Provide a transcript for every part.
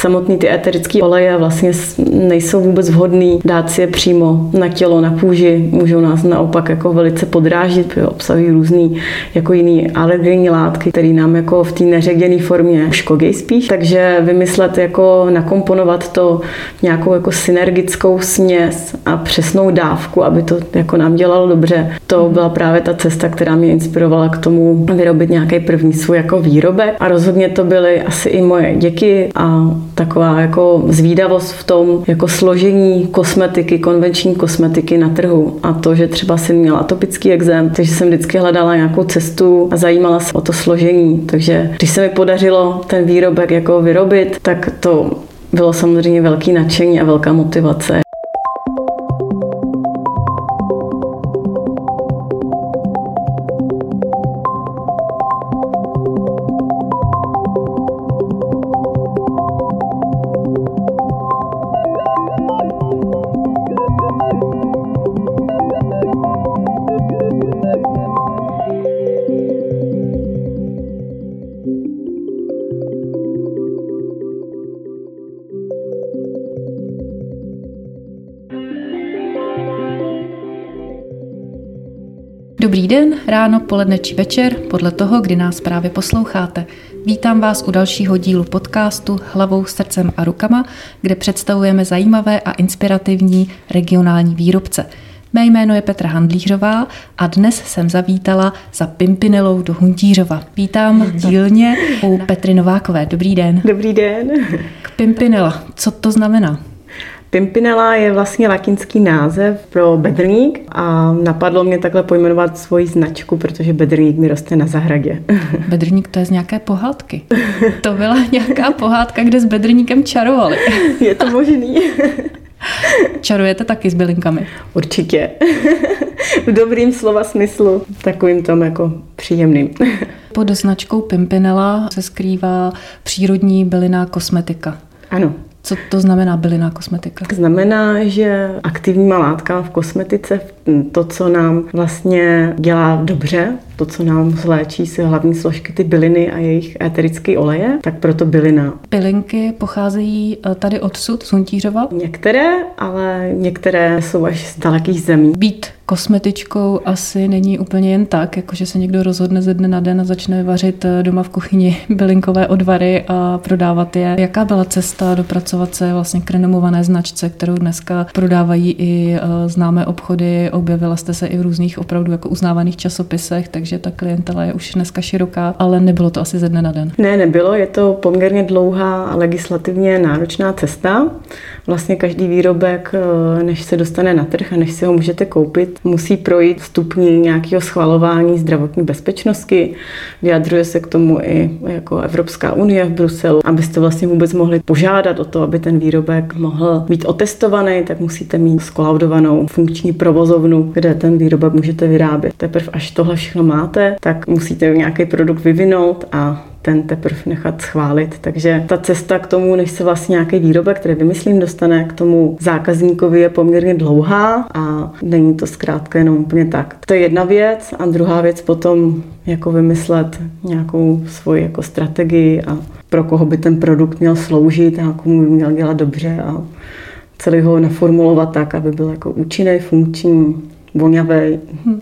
samotný ty eterické oleje vlastně nejsou vůbec vhodný dát si je přímo na tělo, na kůži. Můžou nás naopak jako velice podrážit, obsahují různý jako jiný alergenní látky, které nám jako v té neředěné formě škodí spíš. Takže vymyslet jako nakomponovat to nějakou jako synergickou směs a přesnou dávku, aby to jako nám dělalo dobře. To byla právě ta cesta, která mě inspirovala k tomu vyrobit nějaký první svůj jako výrobek. A rozhodně to byly asi i moje děti a taková jako zvídavost v tom jako složení kosmetiky, konvenční kosmetiky na trhu. A to, že třeba jsem měla atopický exém, takže jsem vždycky hledala nějakou cestu a zajímala se o to složení. Takže když se mi podařilo ten výrobek jako vyrobit, tak to bylo samozřejmě velký nadšení a velká motivace. Dobrý den, ráno, poledne či večer, podle toho, kdy nás právě posloucháte. Vítám vás u dalšího dílu podcastu Hlavou, srdcem a rukama, kde představujeme zajímavé a inspirativní regionální výrobce. Mé jméno je Petra Handlířová a dnes jsem zavítala za Pimpinelou do Huntířova. Vítám dílně u Petry Novákové. Dobrý den. Dobrý den. K Pimpinela, co to znamená? Pimpinela je vlastně latinský název pro bedrník a napadlo mě takhle pojmenovat svoji značku, protože bedrník mi roste na zahradě. Bedrník to je z nějaké pohádky. To byla nějaká pohádka, kde s bedrníkem čarovali. Je to možný. Čarujete taky s bylinkami? Určitě. V dobrým slova smyslu, takovým tom jako příjemným. Pod značkou Pimpinela se skrývá přírodní bylinná kosmetika. Ano. Co to znamená bylinná kosmetika? Znamená, že aktivníma látka v kosmetice, to, co nám vlastně dělá dobře, to, co nám zléčí si hlavní složky, ty byliny a jejich éterické oleje, tak proto bylina. Bylinky pocházejí eh, tady odsud, z Huntířova? Některé, ale některé jsou až z dalekých zemí. Být kosmetičkou asi není úplně jen tak, jakože se někdo rozhodne ze dne na den a začne vařit eh, doma v kuchyni bylinkové odvary a prodávat je. Jaká byla cesta dopracovat se vlastně k renomované značce, kterou dneska prodávají i eh, známé obchody, objevila jste se i v různých opravdu jako uznávaných časopisech, takže ta klientela je už dneska široká, ale nebylo to asi ze dne na den. Ne, nebylo, je to poměrně dlouhá a legislativně náročná cesta. Vlastně každý výrobek, eh, než se dostane na trh a než si ho můžete koupit, musí projít stupní nějakého schvalování zdravotní bezpečnosti. Vyjadřuje se k tomu i jako Evropská unie v Bruselu. Abyste vlastně vůbec mohli požádat o to, aby ten výrobek mohl být otestovaný, tak musíte mít skolaudovanou funkční provozovnu, kde ten výrobek můžete vyrábět. Teprve až tohle všechno máte, tak musíte nějaký produkt vyvinout a ten teprve nechat schválit. Takže ta cesta k tomu, než se vlastně nějaký výrobek, který vymyslím, dostane k tomu zákazníkovi je poměrně dlouhá a není to zkrátka jenom úplně tak. To je jedna věc a druhá věc potom jako vymyslet nějakou svoji jako strategii a pro koho by ten produkt měl sloužit a komu by měl dělat dobře a celý ho naformulovat tak, aby byl jako účinný, funkční, vonavý. Hm.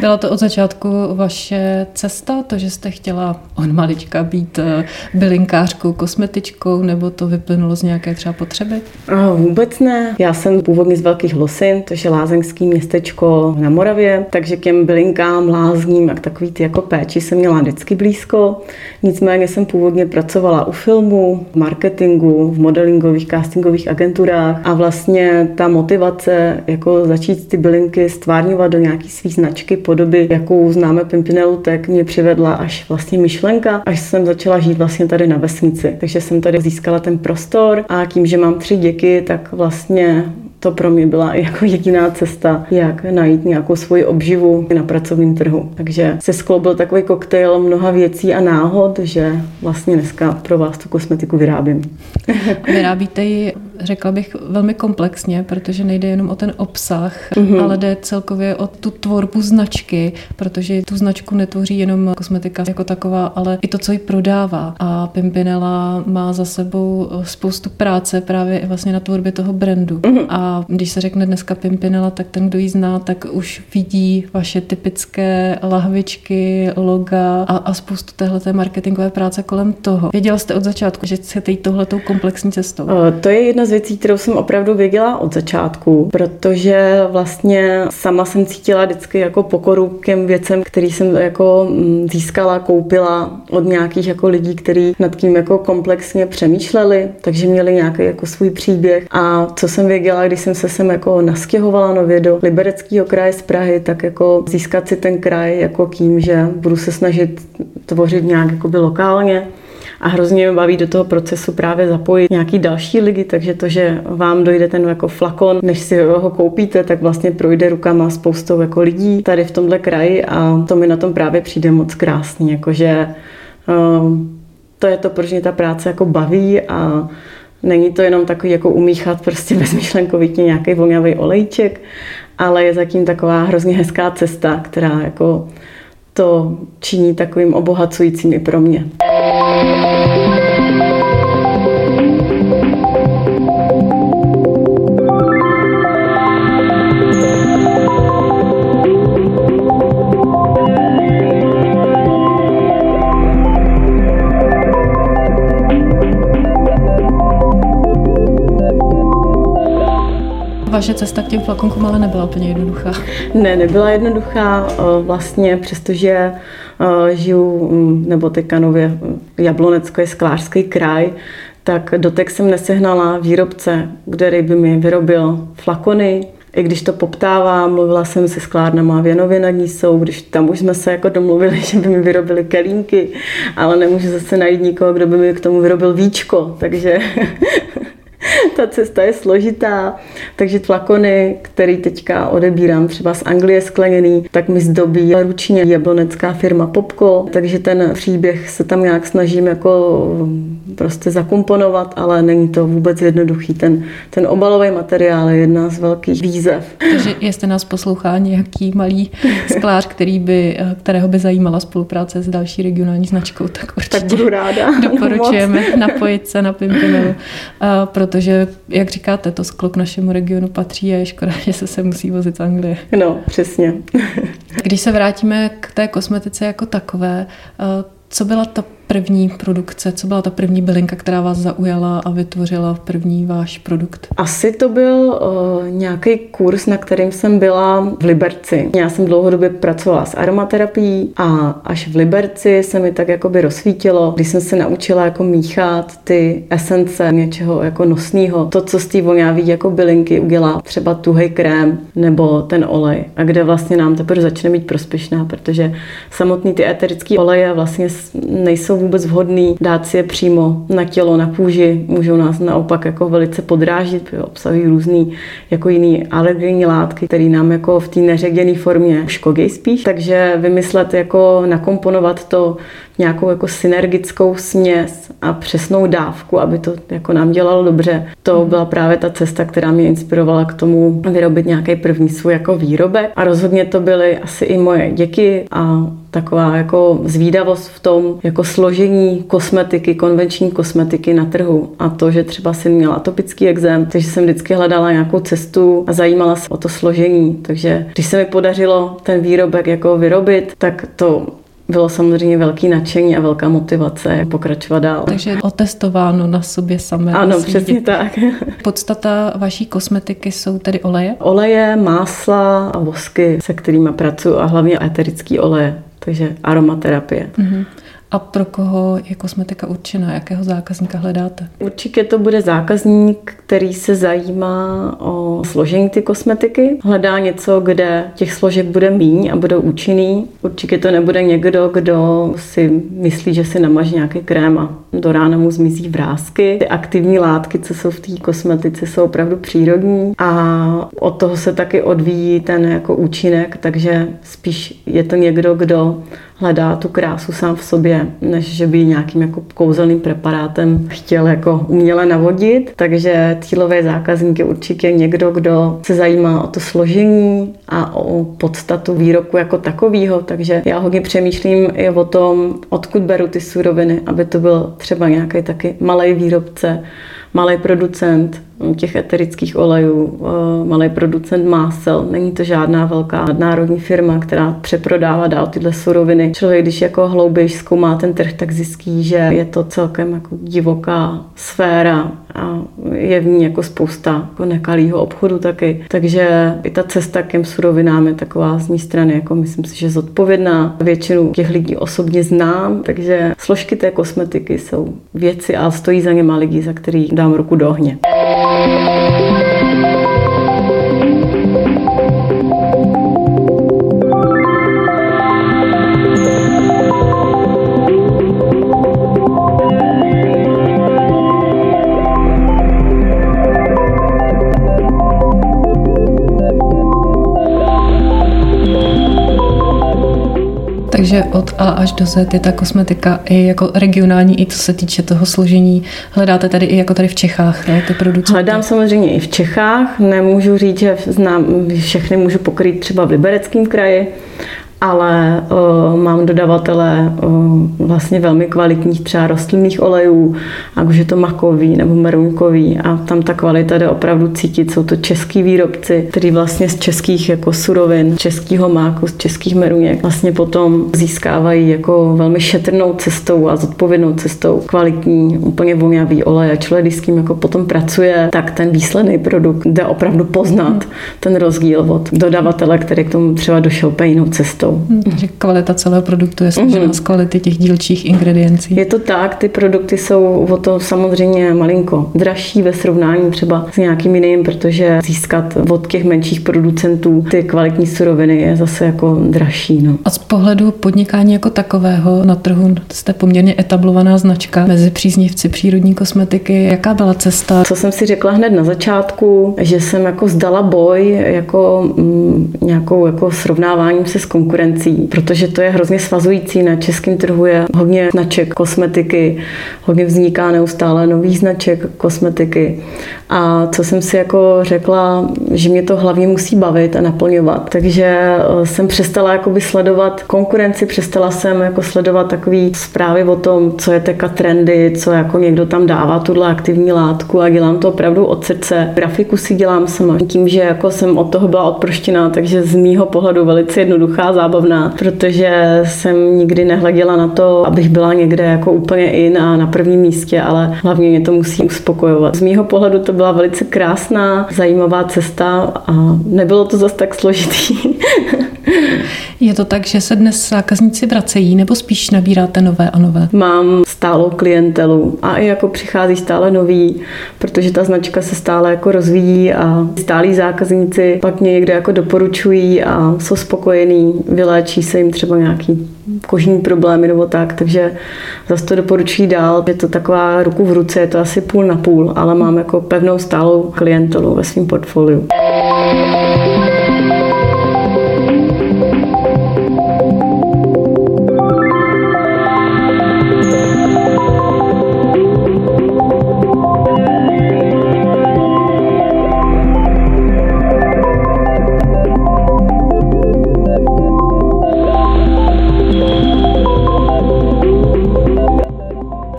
Byla to od začátku vaše cesta, to, že jste chtěla od malička být eh, bylinkářkou, kosmetičkou, nebo to vyplynulo z nějaké třeba potřeby? A vůbec ne. Já jsem původně z Velkých Losin, to je lázeňský městečko na Moravě, takže k těm bylinkám, lázním a takový ty jako péči jsem měla vždycky blízko. Nicméně jsem původně pracovala u filmu, v marketingu, v modelingových, castingových agenturách a vlastně ta motivace jako začít ty bylinky stvárňovat do nějaký své značky podoby, jakou známe Pimpinelu, tak mě přivedla až vlastně myšlenka, až jsem začala žít vlastně tady na vesnici. Takže jsem tady získala ten prostor a tím, že mám tři děti, tak vlastně to pro mě byla jako jediná cesta, jak najít nějakou svoji obživu na pracovním trhu. Takže se skloubil takový koktejl mnoha věcí a náhod, že vlastně dneska pro vás tu kosmetiku vyrábím. Vyrábíte ji, řekla bych, velmi komplexně, protože nejde jenom o ten obsah, mm-hmm. ale jde celkově o tu tvorbu značky, protože tu značku netvoří jenom kosmetika jako taková, ale i to, co ji prodává. A Pimpinela má za sebou spoustu práce právě vlastně na tvorbě toho brandu. Mm-hmm. A když se řekne dneska Pimpinela, tak ten, kdo ji zná, tak už vidí vaše typické lahvičky, loga a, a spoustu téhleté marketingové práce kolem toho. Věděla jste od začátku, že chcete jít touhletou komplexní cestou? To je jedna z věcí, kterou jsem opravdu věděla od začátku, protože vlastně sama jsem cítila vždycky jako pokoru k těm věcem, který jsem jako mm, získala, koupila od nějakých jako lidí, kteří nad tím jako komplexně přemýšleli, takže měli nějaký jako svůj příběh. A co jsem věděla, když jsem se sem jako nastěhovala nově do Libereckého kraje z Prahy, tak jako získat si ten kraj jako tím, že budu se snažit tvořit nějak jakoby lokálně a hrozně mě baví do toho procesu právě zapojit nějaký další lidi, takže to, že vám dojde ten jako flakon, než si ho koupíte, tak vlastně projde rukama spoustou jako lidí tady v tomhle kraji a to mi na tom právě přijde moc krásný, jakože um, to je to, proč mě ta práce jako baví a není to jenom takový jako umíchat prostě bezmyšlenkovitě nějaký vonavý olejček, ale je zatím taková hrozně hezká cesta, která jako to činí takovým obohacujícím i pro mě. Vaše cesta k těm flakonkům ale nebyla úplně jednoduchá. Ne, nebyla jednoduchá. Vlastně přestože žiju, mm, nebo teďka nově mm, Jablonecko je sklářský kraj, tak dotek jsem nesehnala výrobce, který by mi vyrobil flakony, i když to poptávám, mluvila jsem se sklárnama v Janově nad Nísou, když tam už jsme se jako domluvili, že by mi vyrobili kelínky, ale nemůžu zase najít nikoho, kdo by mi k tomu vyrobil víčko, takže ta cesta je složitá, takže flakony, který teďka odebírám třeba z Anglie skleněný, tak mi zdobí ručně jablonecká firma Popko, takže ten příběh se tam nějak snažím jako prostě zakomponovat, ale není to vůbec jednoduchý. Ten, ten obalový materiál je jedna z velkých výzev. Takže jestli nás poslouchá nějaký malý sklář, který by, kterého by zajímala spolupráce s další regionální značkou, tak určitě tak budu ráda. doporučujeme napojit se na Pimpinelu, protože, jak říkáte, to sklo k našemu regionu patří a je škoda, že se se musí vozit z Anglie. No, přesně. Když se vrátíme k té kosmetice jako takové, co byla ta první produkce? Co byla ta první bylinka, která vás zaujala a vytvořila první váš produkt? Asi to byl uh, nějaký kurz, na kterým jsem byla v Liberci. Já jsem dlouhodobě pracovala s aromaterapií a až v Liberci se mi tak jakoby rozsvítilo, když jsem se naučila jako míchat ty esence něčeho jako nosného. To, co z té voňavý jako bylinky udělá třeba tuhej krém nebo ten olej. A kde vlastně nám teprve začne být prospěšná, protože samotný ty eterické oleje vlastně nejsou nejsou vůbec vhodný dát si je přímo na tělo, na kůži. Můžou nás naopak jako velice podrážit, obsahují různý jako jiný alergenní látky, které nám jako v té neředěné formě škodí spíš. Takže vymyslet jako nakomponovat to nějakou jako synergickou směs a přesnou dávku, aby to jako nám dělalo dobře. To byla právě ta cesta, která mě inspirovala k tomu vyrobit nějaký první svůj jako výrobek. A rozhodně to byly asi i moje děti a taková jako zvídavost v tom jako složení kosmetiky, konvenční kosmetiky na trhu. A to, že třeba jsem měla atopický exém, takže jsem vždycky hledala nějakou cestu a zajímala se o to složení. Takže když se mi podařilo ten výrobek jako vyrobit, tak to bylo samozřejmě velký nadšení a velká motivace pokračovat dál. Takže otestováno na sobě samé. Ano, přesně tak. Podstata vaší kosmetiky jsou tedy oleje? Oleje, másla a vosky, se kterými pracuji a hlavně eterický oleje, takže aromaterapie. Mm-hmm. A pro koho je kosmetika určená? Jakého zákazníka hledáte? Určitě to bude zákazník, který se zajímá o složení ty kosmetiky. Hledá něco, kde těch složek bude míň a budou účinný. Určitě to nebude někdo, kdo si myslí, že si namaže nějaký krém a do rána mu zmizí vrázky. Ty aktivní látky, co jsou v té kosmetice, jsou opravdu přírodní a od toho se taky odvíjí ten jako účinek, takže spíš je to někdo, kdo hledá tu krásu sám v sobě, než že by nějakým jako kouzelným preparátem chtěl jako uměle navodit. Takže cílové zákazník je určitě někdo, kdo se zajímá o to složení a o podstatu výrobku jako takového. Takže já hodně přemýšlím i o tom, odkud beru ty suroviny, aby to byl třeba nějaký taky malý výrobce, malý producent těch eterických olejů, eh, malý producent másel. Není to žádná velká národní firma, která přeprodává dál tyhle suroviny. Člověk, když jako hlouběji zkoumá ten trh, tak zjistí, že je to celkem jako divoká sféra a je v ní jako spousta jako nekalýho obchodu taky. Takže i ta cesta k těm surovinám je taková z mé strany, jako myslím si, že zodpovědná. Většinu těch lidí osobně znám, takže složky té kosmetiky jsou věci a stojí za něma lidi, za který dám ruku do ohně. Takže od A až do Z je ta kosmetika i jako regionální, i co se týče toho složení. Hledáte tady i jako tady v Čechách ne, ty producenty? Hledám samozřejmě i v Čechách. Nemůžu říct, že znám, všechny můžu pokrýt třeba v Libereckém kraji, ale uh, mám dodavatele uh, vlastně velmi kvalitních třeba rostlinných olejů, ať už je to makový nebo meruňkový a tam ta kvalita jde opravdu cítit. Jsou to český výrobci, kteří vlastně z českých jako surovin, českého máku, z českých meruněk vlastně potom získávají jako velmi šetrnou cestou a zodpovědnou cestou kvalitní, úplně vonavý olej. A člověk, když s tím jako potom pracuje, tak ten výsledný produkt jde opravdu poznat. Ten rozdíl od dodavatele, který k tomu třeba došel jinou cestou cestou. Hmm, takže kvalita celého produktu je složena mm-hmm. z kvality těch dílčích ingrediencí. Je to tak, ty produkty jsou o to samozřejmě malinko dražší ve srovnání třeba s nějakým jiným, protože získat od těch menších producentů ty kvalitní suroviny je zase jako dražší. No. A z pohledu podnikání jako takového na trhu jste poměrně etablovaná značka mezi příznivci přírodní kosmetiky. Jaká byla cesta? Co jsem si řekla hned na začátku, že jsem jako zdala boj jako mm, nějakou jako srovnáváním se s konkurencí konkurencí, protože to je hrozně svazující. Na českém trhu je hodně značek kosmetiky, hodně vzniká neustále nový značek kosmetiky. A co jsem si jako řekla, že mě to hlavně musí bavit a naplňovat. Takže eh, jsem přestala jakoby sledovat konkurenci, přestala jsem jako sledovat takový zprávy o tom, co je teka trendy, co jako někdo tam dává tuhle aktivní látku a dělám to opravdu od srdce. Grafiku si dělám sama. Tím, že jako jsem od toho byla odproštěná, takže z mýho pohledu velice jednoduchá zábavná, protože jsem nikdy nehleděla na to, abych byla někde jako úplně in a na prvním místě, ale hlavně mě to musí uspokojovat. Z mýho pohledu to byla velice krásná, zajímavá cesta a nebylo to zase tak složitý. Je to tak, že se dnes zákazníci vracejí nebo spíš nabíráte nové a nové? Mám stálou klientelu a i jako přichází stále nový, protože ta značka se stále jako rozvíjí a stálí zákazníci pak mě někde jako doporučují a jsou spokojení, vyléčí se jim třeba nějaký kožní problémy nebo tak, takže zase to doporučuji dál. Je to taková ruku v ruce, je to asi půl na půl, ale mám jako pevnou stálou klientelu ve svém portfoliu.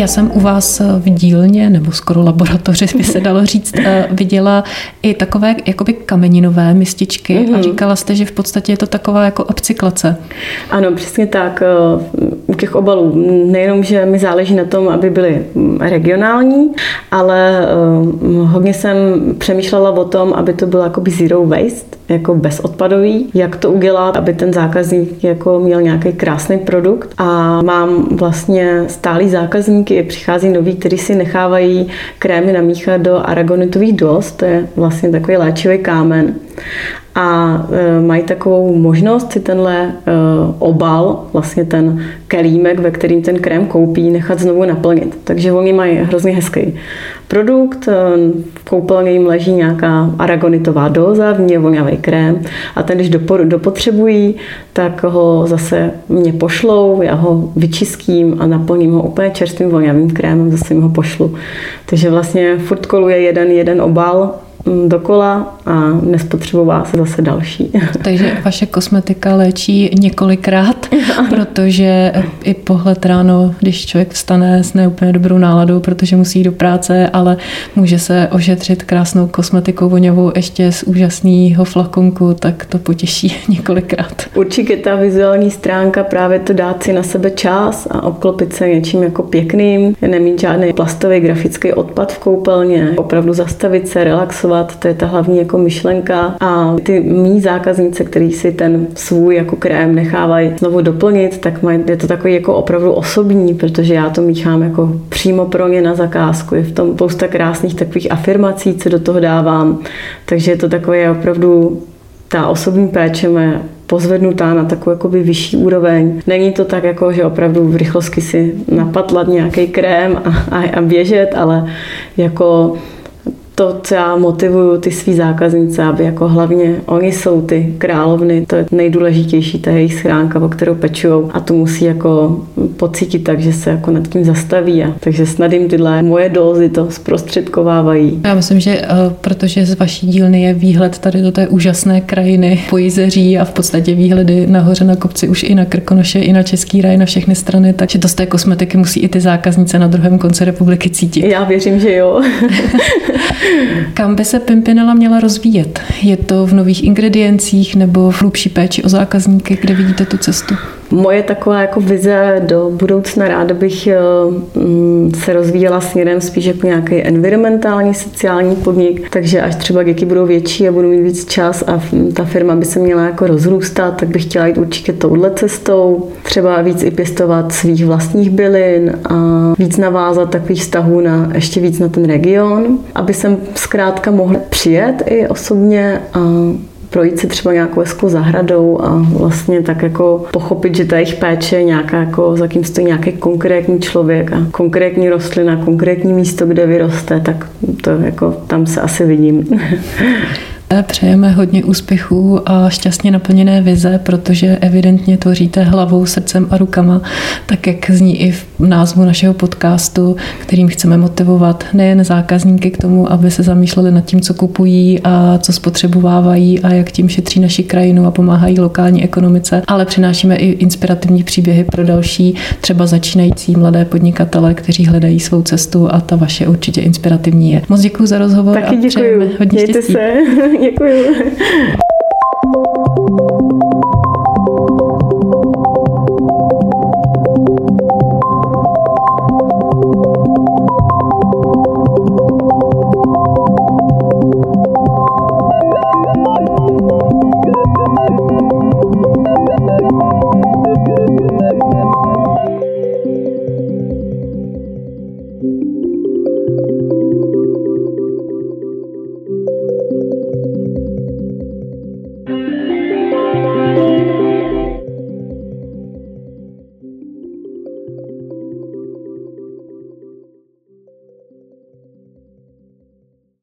Já jsem u vás v dílně, nebo skoro laboratoři, by se dalo říct, eh, viděla i takové jakoby kameninové mističky mm-hmm. a mhm. říkala jste, že v podstatě je to taková jako upcyklace. Ano, přesně tak. Eh, u těch obalů nejenom, že mi záleží na tom, aby byly regionální, ale eh, hodně jsem přemýšlela o tom, aby to bylo jakoby zero waste, jako bezodpadový. Jak to udělat, aby ten zákazník jako měl nějaký krásný produkt. A mám vlastně stálý zákazníky, přichází noví, kteří si nechávají krémy namíchat do aragonitových dos, to je vlastně takový léčivý kámen a e, mají takovou možnost si tenhle e, obal, vlastně ten kelímek, ve kterým ten krém koupí, nechat znovu naplnit. Takže oni mají hrozně hezký produkt, e, v koupelně jim leží nějaká aragonitová dóza, v ní je vonavý krém a ten, když dopotřebují, tak ho zase mě pošlou, já ho vyčistím a naplním ho úplně čerstvým vonavým krémem, zase jim ho pošlu. Takže vlastně furt koluje jeden, jeden obal dokola a nespotřebová se zase další. Takže vaše kosmetika léčí několikrát, protože i pohled ráno, když člověk vstane s neúplně dobrou náladou, protože musí jít do práce, ale může se ošetřit krásnou kosmetikou voňavou ještě z úžasného flakonku, tak to potěší několikrát. Určitě ta vizuální stránka právě to dát si na sebe čas a obklopit se něčím jako pěkným, nemít žádný plastový grafický odpad v koupelně, opravdu zastavit se, relaxovat to je ta hlavní jako myšlenka. A ty mý zákaznice, který si ten svůj jako krém nechávají znovu doplnit, tak je to takový jako opravdu osobní, protože já to míchám jako přímo pro ně na zakázku. Je v tom spousta krásných takových afirmací, co do toho dávám. Takže je to takové opravdu ta osobní péče mě pozvednutá na takovou jakoby vyšší úroveň. Není to tak, jako, že opravdu v rychlosti si napatlat nějaký krém a, a, a běžet, ale jako to, co já motivuju ty svý zákaznice, aby jako hlavně oni jsou ty královny, to je nejdůležitější, ta jejich schránka, o kterou pečujou a to musí jako pocítit tak, že se jako nad tím zastaví. A, takže snad jim tyhle moje dózy to zprostředkovávají. Já myslím, že uh, protože z vaší dílny je výhled tady do té úžasné krajiny po Jizeří a v podstatě výhledy nahoře na kopci už i na Krkonoše, i na Český raj, na všechny strany, takže to z té kosmetiky musí i ty zákaznice na druhém konci republiky cítit. Já věřím, že jo. Kam by se Pimpinela měla rozvíjet? Je to v nových ingrediencích nebo v hlubší péči o zákazníky, kde vidíte tu cestu? Moje taková jako vize do budoucna ráda bych eh, mm, se rozvíjela směrem spíš jako nějaký environmentální, sociální podnik, takže až třeba děti budou větší a budu mít víc čas a ta firma by se měla jako rozrůstat, tak bych chtěla jít určitě touhle cestou, třeba víc i pěstovat svých vlastních bylin a víc navázat takových vztahů na ještě víc na ten region, aby jsem zkrátka mohla přijet i osobně a projít si třeba nějakou hezkou zahradou a vlastně tak jako pochopit, že ta jejich péče je nějaká jako, za kým stojí nějaký konkrétní člověk a konkrétní rostlina, konkrétní místo, kde vyroste, tak to jako tam se asi vidím. Přejeme hodně úspěchů a šťastně naplněné vize, protože evidentně tvoříte hlavou, srdcem a rukama, tak jak zní i v názvu našeho podcastu, kterým chceme motivovat nejen zákazníky k tomu, aby se zamýšleli nad tím, co kupují a co spotřebovávají a jak tím šetří naši krajinu a pomáhají lokální ekonomice, ale přinášíme i inspirativní příběhy pro další, třeba začínající mladé podnikatele, kteří hledají svou cestu a ta vaše určitě inspirativní je. Moc děkuji za rozhovor Taky a děkuji. hodně Mějte štěstí. se. Děkuji.